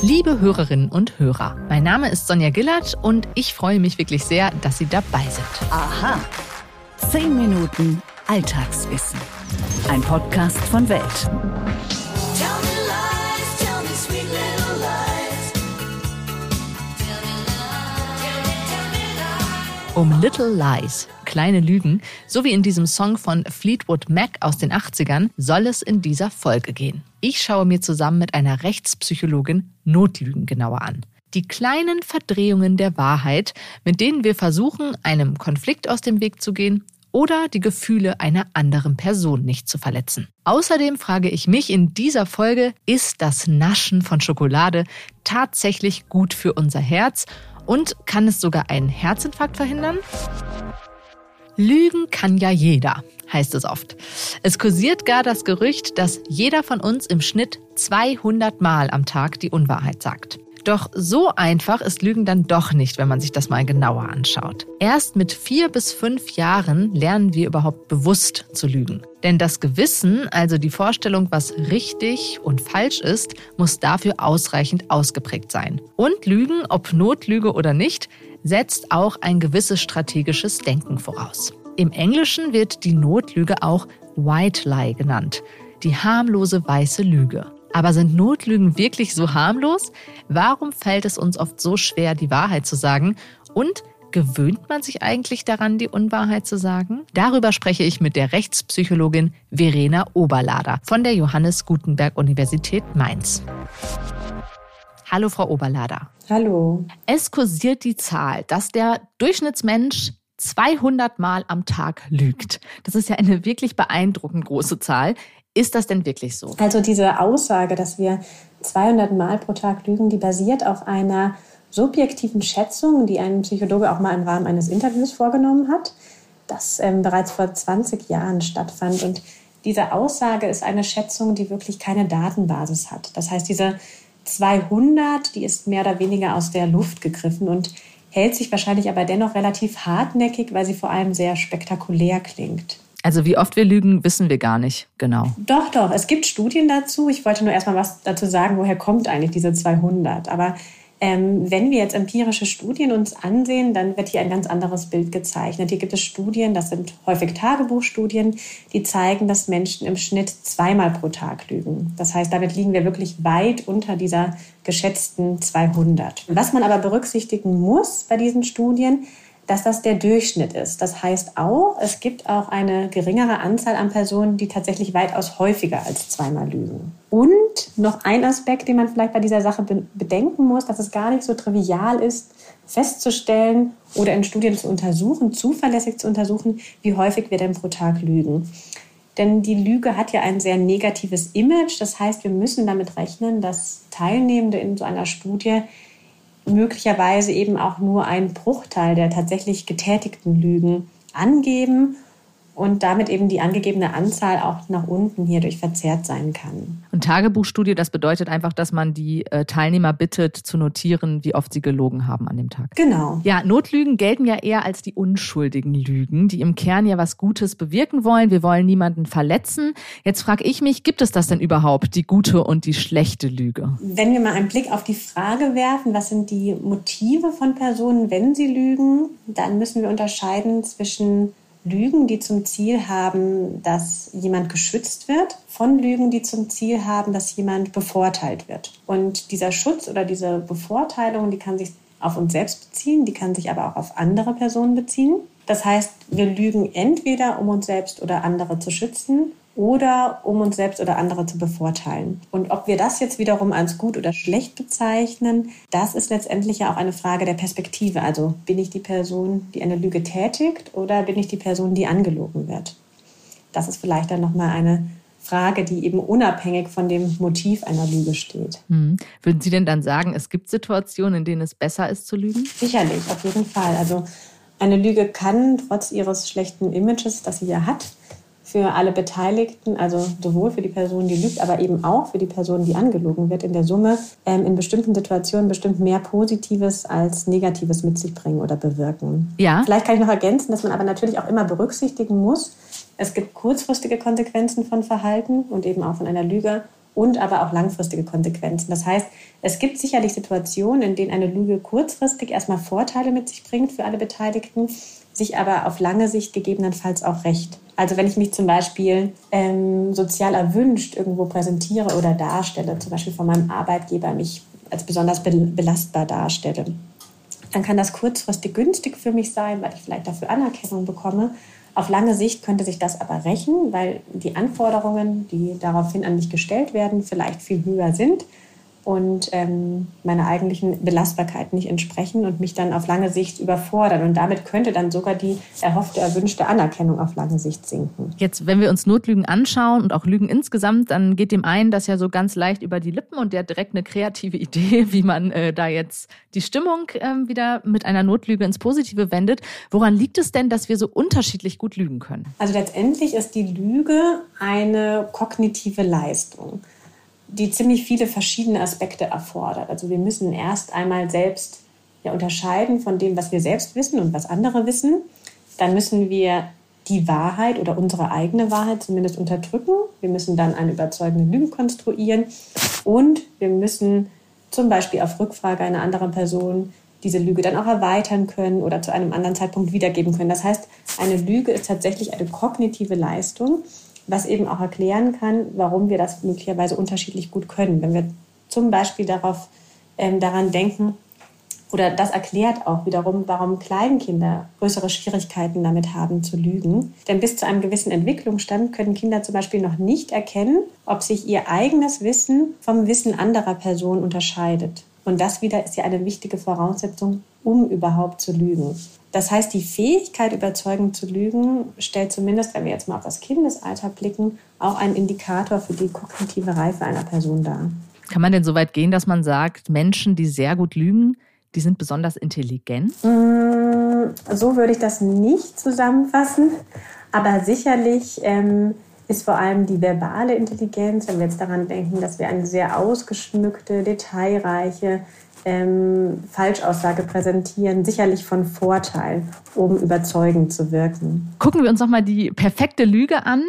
Liebe Hörerinnen und Hörer, mein Name ist Sonja Gillert und ich freue mich wirklich sehr, dass Sie dabei sind. Aha. Zehn Minuten Alltagswissen. Ein Podcast von Welt. Um Little Lies, kleine Lügen, so wie in diesem Song von Fleetwood Mac aus den 80ern, soll es in dieser Folge gehen. Ich schaue mir zusammen mit einer Rechtspsychologin Notlügen genauer an. Die kleinen Verdrehungen der Wahrheit, mit denen wir versuchen, einem Konflikt aus dem Weg zu gehen oder die Gefühle einer anderen Person nicht zu verletzen. Außerdem frage ich mich in dieser Folge, ist das Naschen von Schokolade tatsächlich gut für unser Herz und kann es sogar einen Herzinfarkt verhindern? Lügen kann ja jeder, heißt es oft. Es kursiert gar das Gerücht, dass jeder von uns im Schnitt 200 Mal am Tag die Unwahrheit sagt. Doch so einfach ist Lügen dann doch nicht, wenn man sich das mal genauer anschaut. Erst mit vier bis fünf Jahren lernen wir überhaupt bewusst zu lügen. Denn das Gewissen, also die Vorstellung, was richtig und falsch ist, muss dafür ausreichend ausgeprägt sein. Und Lügen, ob Notlüge oder nicht, setzt auch ein gewisses strategisches Denken voraus. Im Englischen wird die Notlüge auch White Lie genannt, die harmlose weiße Lüge. Aber sind Notlügen wirklich so harmlos? Warum fällt es uns oft so schwer, die Wahrheit zu sagen? Und gewöhnt man sich eigentlich daran, die Unwahrheit zu sagen? Darüber spreche ich mit der Rechtspsychologin Verena Oberlader von der Johannes Gutenberg Universität Mainz. Hallo, Frau Oberlader. Hallo. Es kursiert die Zahl, dass der Durchschnittsmensch 200 Mal am Tag lügt. Das ist ja eine wirklich beeindruckend große Zahl. Ist das denn wirklich so? Also diese Aussage, dass wir 200 Mal pro Tag lügen, die basiert auf einer subjektiven Schätzung, die ein Psychologe auch mal im Rahmen eines Interviews vorgenommen hat, das ähm, bereits vor 20 Jahren stattfand. Und diese Aussage ist eine Schätzung, die wirklich keine Datenbasis hat. Das heißt, diese 200, die ist mehr oder weniger aus der Luft gegriffen und hält sich wahrscheinlich aber dennoch relativ hartnäckig, weil sie vor allem sehr spektakulär klingt. Also wie oft wir lügen, wissen wir gar nicht genau. Doch, doch. Es gibt Studien dazu. Ich wollte nur erstmal was dazu sagen, woher kommt eigentlich diese 200. Aber ähm, wenn wir jetzt empirische Studien uns ansehen, dann wird hier ein ganz anderes Bild gezeichnet. Hier gibt es Studien, das sind häufig Tagebuchstudien, die zeigen, dass Menschen im Schnitt zweimal pro Tag lügen. Das heißt, damit liegen wir wirklich weit unter dieser geschätzten 200. Was man aber berücksichtigen muss bei diesen Studien, dass das der Durchschnitt ist. Das heißt auch, es gibt auch eine geringere Anzahl an Personen, die tatsächlich weitaus häufiger als zweimal lügen. Und noch ein Aspekt, den man vielleicht bei dieser Sache bedenken muss, dass es gar nicht so trivial ist, festzustellen oder in Studien zu untersuchen, zuverlässig zu untersuchen, wie häufig wir denn pro Tag lügen. Denn die Lüge hat ja ein sehr negatives Image. Das heißt, wir müssen damit rechnen, dass Teilnehmende in so einer Studie möglicherweise eben auch nur einen Bruchteil der tatsächlich getätigten Lügen angeben und damit eben die angegebene Anzahl auch nach unten hierdurch verzerrt sein kann. Und Tagebuchstudie, das bedeutet einfach, dass man die äh, Teilnehmer bittet zu notieren, wie oft sie gelogen haben an dem Tag. Genau. Ja, Notlügen gelten ja eher als die unschuldigen Lügen, die im Kern ja was Gutes bewirken wollen. Wir wollen niemanden verletzen. Jetzt frage ich mich, gibt es das denn überhaupt, die gute und die schlechte Lüge? Wenn wir mal einen Blick auf die Frage werfen, was sind die Motive von Personen, wenn sie lügen, dann müssen wir unterscheiden zwischen Lügen, die zum Ziel haben, dass jemand geschützt wird, von Lügen, die zum Ziel haben, dass jemand bevorteilt wird. Und dieser Schutz oder diese Bevorteilung, die kann sich auf uns selbst beziehen, die kann sich aber auch auf andere Personen beziehen. Das heißt, wir lügen entweder, um uns selbst oder andere zu schützen oder um uns selbst oder andere zu bevorteilen. Und ob wir das jetzt wiederum als gut oder schlecht bezeichnen, das ist letztendlich ja auch eine Frage der Perspektive. Also bin ich die Person, die eine Lüge tätigt oder bin ich die Person, die angelogen wird? Das ist vielleicht dann nochmal eine Frage, die eben unabhängig von dem Motiv einer Lüge steht. Hm. Würden Sie denn dann sagen, es gibt Situationen, in denen es besser ist zu lügen? Sicherlich, auf jeden Fall. Also eine Lüge kann trotz ihres schlechten Images, das sie ja hat, für alle Beteiligten, also sowohl für die Person, die lügt, aber eben auch für die Person, die angelogen wird, in der Summe ähm, in bestimmten Situationen bestimmt mehr Positives als Negatives mit sich bringen oder bewirken. Ja. Vielleicht kann ich noch ergänzen, dass man aber natürlich auch immer berücksichtigen muss, es gibt kurzfristige Konsequenzen von Verhalten und eben auch von einer Lüge und aber auch langfristige Konsequenzen. Das heißt, es gibt sicherlich Situationen, in denen eine Lüge kurzfristig erstmal Vorteile mit sich bringt für alle Beteiligten, sich aber auf lange Sicht gegebenenfalls auch recht. Also wenn ich mich zum Beispiel ähm, sozial erwünscht irgendwo präsentiere oder darstelle, zum Beispiel von meinem Arbeitgeber mich als besonders belastbar darstelle, dann kann das kurzfristig günstig für mich sein, weil ich vielleicht dafür Anerkennung bekomme. Auf lange Sicht könnte sich das aber rächen, weil die Anforderungen, die daraufhin an mich gestellt werden, vielleicht viel höher sind und ähm, meiner eigentlichen Belastbarkeit nicht entsprechen und mich dann auf lange Sicht überfordern. Und damit könnte dann sogar die erhoffte, erwünschte Anerkennung auf lange Sicht sinken. Jetzt, wenn wir uns Notlügen anschauen und auch Lügen insgesamt, dann geht dem einen das ja so ganz leicht über die Lippen und der hat direkt eine kreative Idee, wie man äh, da jetzt die Stimmung äh, wieder mit einer Notlüge ins Positive wendet. Woran liegt es denn, dass wir so unterschiedlich gut lügen können? Also letztendlich ist die Lüge eine kognitive Leistung die ziemlich viele verschiedene Aspekte erfordert. Also wir müssen erst einmal selbst ja, unterscheiden von dem, was wir selbst wissen und was andere wissen. Dann müssen wir die Wahrheit oder unsere eigene Wahrheit zumindest unterdrücken. Wir müssen dann eine überzeugende Lüge konstruieren und wir müssen zum Beispiel auf Rückfrage einer anderen Person diese Lüge dann auch erweitern können oder zu einem anderen Zeitpunkt wiedergeben können. Das heißt, eine Lüge ist tatsächlich eine kognitive Leistung was eben auch erklären kann, warum wir das möglicherweise unterschiedlich gut können. Wenn wir zum Beispiel darauf, ähm, daran denken, oder das erklärt auch wiederum, warum Kleinkinder größere Schwierigkeiten damit haben zu lügen. Denn bis zu einem gewissen Entwicklungsstand können Kinder zum Beispiel noch nicht erkennen, ob sich ihr eigenes Wissen vom Wissen anderer Personen unterscheidet. Und das wieder ist ja eine wichtige Voraussetzung, um überhaupt zu lügen. Das heißt, die Fähigkeit, überzeugend zu lügen, stellt zumindest, wenn wir jetzt mal auf das Kindesalter blicken, auch einen Indikator für die kognitive Reife einer Person dar. Kann man denn so weit gehen, dass man sagt, Menschen, die sehr gut lügen, die sind besonders intelligent? Mm, so würde ich das nicht zusammenfassen. Aber sicherlich ähm, ist vor allem die verbale Intelligenz, wenn wir jetzt daran denken, dass wir eine sehr ausgeschmückte, detailreiche, ähm, Falschaussage präsentieren, sicherlich von Vorteil, um überzeugend zu wirken. Gucken wir uns nochmal die perfekte Lüge an.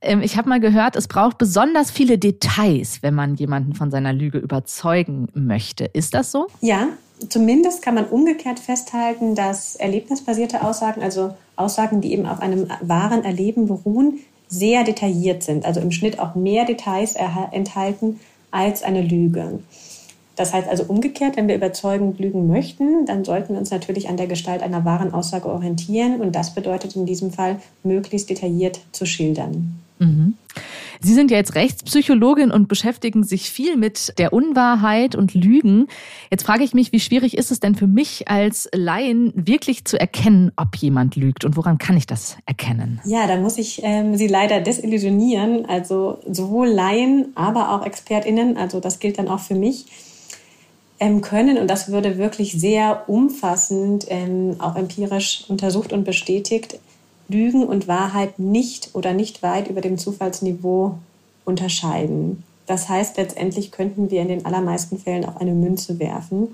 Ähm, ich habe mal gehört, es braucht besonders viele Details, wenn man jemanden von seiner Lüge überzeugen möchte. Ist das so? Ja, zumindest kann man umgekehrt festhalten, dass erlebnisbasierte Aussagen, also Aussagen, die eben auf einem wahren Erleben beruhen, sehr detailliert sind, also im Schnitt auch mehr Details enthalten als eine Lüge. Das heißt also umgekehrt, wenn wir überzeugend lügen möchten, dann sollten wir uns natürlich an der Gestalt einer wahren Aussage orientieren. Und das bedeutet in diesem Fall, möglichst detailliert zu schildern. Mhm. Sie sind ja jetzt Rechtspsychologin und beschäftigen sich viel mit der Unwahrheit und Lügen. Jetzt frage ich mich, wie schwierig ist es denn für mich als Laien wirklich zu erkennen, ob jemand lügt und woran kann ich das erkennen? Ja, da muss ich ähm, Sie leider desillusionieren. Also sowohl Laien, aber auch ExpertInnen, also das gilt dann auch für mich ähm, können, und das würde wirklich sehr umfassend, ähm, auch empirisch untersucht und bestätigt, Lügen und Wahrheit nicht oder nicht weit über dem Zufallsniveau unterscheiden. Das heißt, letztendlich könnten wir in den allermeisten Fällen auch eine Münze werfen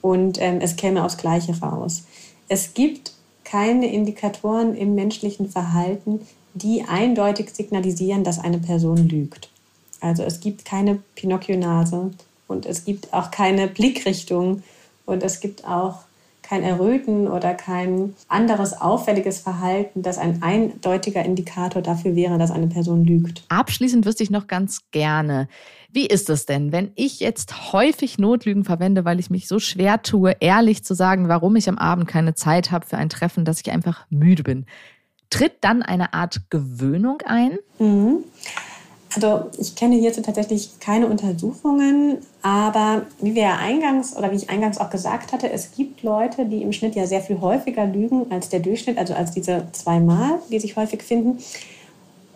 und ähm, es käme aufs Gleiche raus. Es gibt keine Indikatoren im menschlichen Verhalten, die eindeutig signalisieren, dass eine Person lügt. Also es gibt keine Pinocchio-Nase, und es gibt auch keine Blickrichtung und es gibt auch kein Erröten oder kein anderes auffälliges Verhalten, das ein eindeutiger Indikator dafür wäre, dass eine Person lügt. Abschließend wüsste ich noch ganz gerne, wie ist es denn, wenn ich jetzt häufig Notlügen verwende, weil ich mich so schwer tue, ehrlich zu sagen, warum ich am Abend keine Zeit habe für ein Treffen, dass ich einfach müde bin? Tritt dann eine Art Gewöhnung ein? Mhm. Also ich kenne hierzu tatsächlich keine Untersuchungen, aber wie wir ja eingangs oder wie ich eingangs auch gesagt hatte, es gibt Leute, die im Schnitt ja sehr viel häufiger lügen als der Durchschnitt, also als diese zweimal, die sich häufig finden.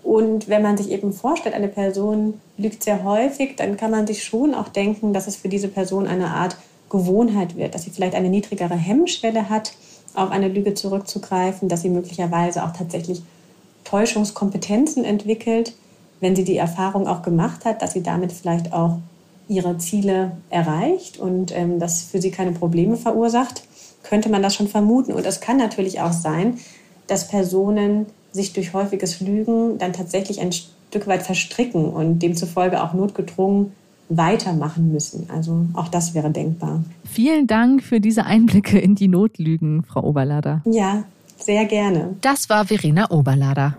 Und wenn man sich eben vorstellt, eine Person lügt sehr häufig, dann kann man sich schon auch denken, dass es für diese Person eine Art Gewohnheit wird, dass sie vielleicht eine niedrigere Hemmschwelle hat, auf eine Lüge zurückzugreifen, dass sie möglicherweise auch tatsächlich Täuschungskompetenzen entwickelt wenn sie die Erfahrung auch gemacht hat, dass sie damit vielleicht auch ihre Ziele erreicht und ähm, das für sie keine Probleme verursacht, könnte man das schon vermuten. Und es kann natürlich auch sein, dass Personen sich durch häufiges Lügen dann tatsächlich ein Stück Stück weit verstricken und demzufolge auch notgedrungen weitermachen müssen. Also auch das wäre denkbar. Vielen Dank für diese Einblicke in die Notlügen, Frau Oberlader. Ja, sehr gerne. Das war Verena Oberlader.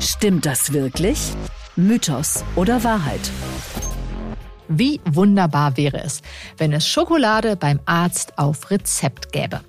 Stimmt das wirklich? Mythos oder Wahrheit? Wie wunderbar wäre es, wenn es Schokolade beim Arzt auf Rezept gäbe.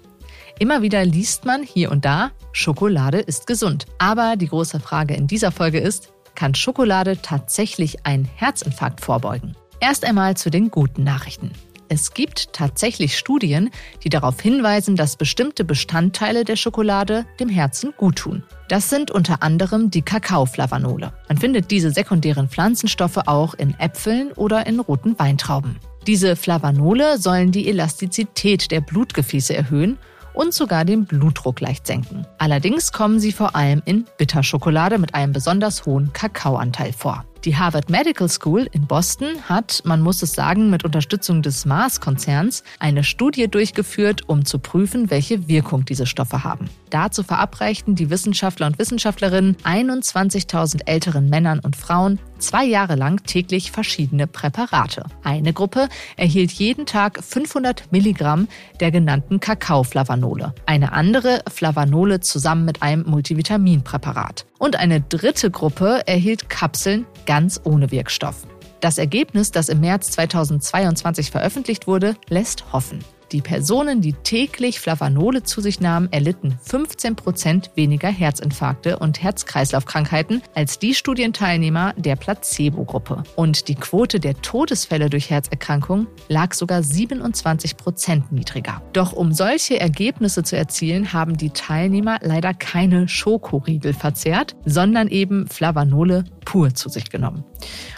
Immer wieder liest man hier und da, Schokolade ist gesund. Aber die große Frage in dieser Folge ist, kann Schokolade tatsächlich einen Herzinfarkt vorbeugen? Erst einmal zu den guten Nachrichten. Es gibt tatsächlich Studien, die darauf hinweisen, dass bestimmte Bestandteile der Schokolade dem Herzen guttun. Das sind unter anderem die Kakaoflavanole. Man findet diese sekundären Pflanzenstoffe auch in Äpfeln oder in roten Weintrauben. Diese Flavanole sollen die Elastizität der Blutgefäße erhöhen und sogar den Blutdruck leicht senken. Allerdings kommen sie vor allem in Bitterschokolade mit einem besonders hohen Kakaoanteil vor. Die Harvard Medical School in Boston hat, man muss es sagen, mit Unterstützung des Mars-Konzerns eine Studie durchgeführt, um zu prüfen, welche Wirkung diese Stoffe haben. Dazu verabreichten die Wissenschaftler und Wissenschaftlerinnen 21.000 älteren Männern und Frauen zwei Jahre lang täglich verschiedene Präparate. Eine Gruppe erhielt jeden Tag 500 Milligramm der genannten Kakaoflavanole. Eine andere Flavanole zusammen mit einem Multivitaminpräparat. Und eine dritte Gruppe erhielt Kapseln ganz ohne Wirkstoff. Das Ergebnis, das im März 2022 veröffentlicht wurde, lässt hoffen. Die Personen, die täglich Flavanole zu sich nahmen, erlitten 15 Prozent weniger Herzinfarkte und Herz-Kreislauf-Krankheiten als die Studienteilnehmer der Placebo-Gruppe. Und die Quote der Todesfälle durch Herzerkrankungen lag sogar 27 Prozent niedriger. Doch um solche Ergebnisse zu erzielen, haben die Teilnehmer leider keine Schokoriegel verzehrt, sondern eben Flavanole pur zu sich genommen.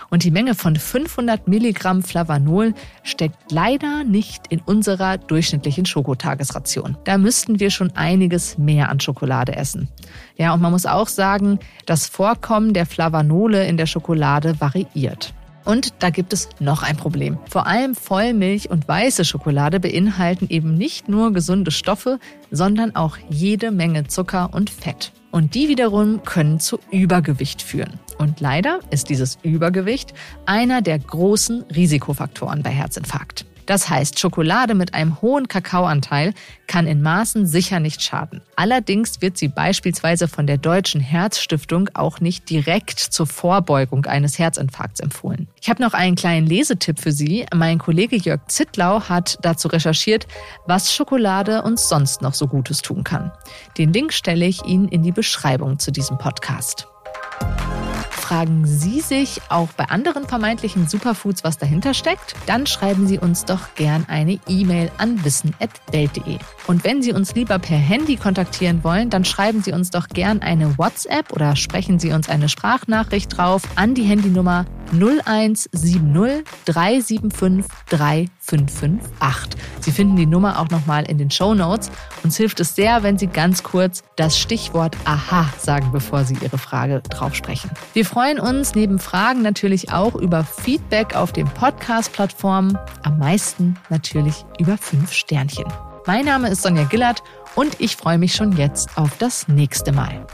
Und die Menge von 500 Milligramm Flavanol steckt leider nicht in unserer durchschnittlichen Schokotagesration. Da müssten wir schon einiges mehr an Schokolade essen. Ja, und man muss auch sagen, das Vorkommen der Flavanole in der Schokolade variiert. Und da gibt es noch ein Problem. Vor allem Vollmilch und weiße Schokolade beinhalten eben nicht nur gesunde Stoffe, sondern auch jede Menge Zucker und Fett. Und die wiederum können zu Übergewicht führen. Und leider ist dieses Übergewicht einer der großen Risikofaktoren bei Herzinfarkt. Das heißt, Schokolade mit einem hohen Kakaoanteil kann in Maßen sicher nicht schaden. Allerdings wird sie beispielsweise von der Deutschen Herzstiftung auch nicht direkt zur Vorbeugung eines Herzinfarkts empfohlen. Ich habe noch einen kleinen Lesetipp für Sie. Mein Kollege Jörg Zittlau hat dazu recherchiert, was Schokolade uns sonst noch so Gutes tun kann. Den Link stelle ich Ihnen in die Beschreibung zu diesem Podcast. Fragen Sie sich auch bei anderen vermeintlichen Superfoods, was dahinter steckt? Dann schreiben Sie uns doch gern eine E-Mail an wissen.welt.de. Und wenn Sie uns lieber per Handy kontaktieren wollen, dann schreiben Sie uns doch gern eine WhatsApp oder sprechen Sie uns eine Sprachnachricht drauf an die Handynummer 0170 375 3558. Sie finden die Nummer auch nochmal in den Show Notes. Uns hilft es sehr, wenn Sie ganz kurz das Stichwort Aha sagen, bevor Sie Ihre Frage drauf sprechen. Wir freuen uns neben Fragen natürlich auch über Feedback auf den Podcast-Plattformen. Am meisten natürlich über fünf Sternchen. Mein Name ist Sonja Gillert und ich freue mich schon jetzt auf das nächste Mal.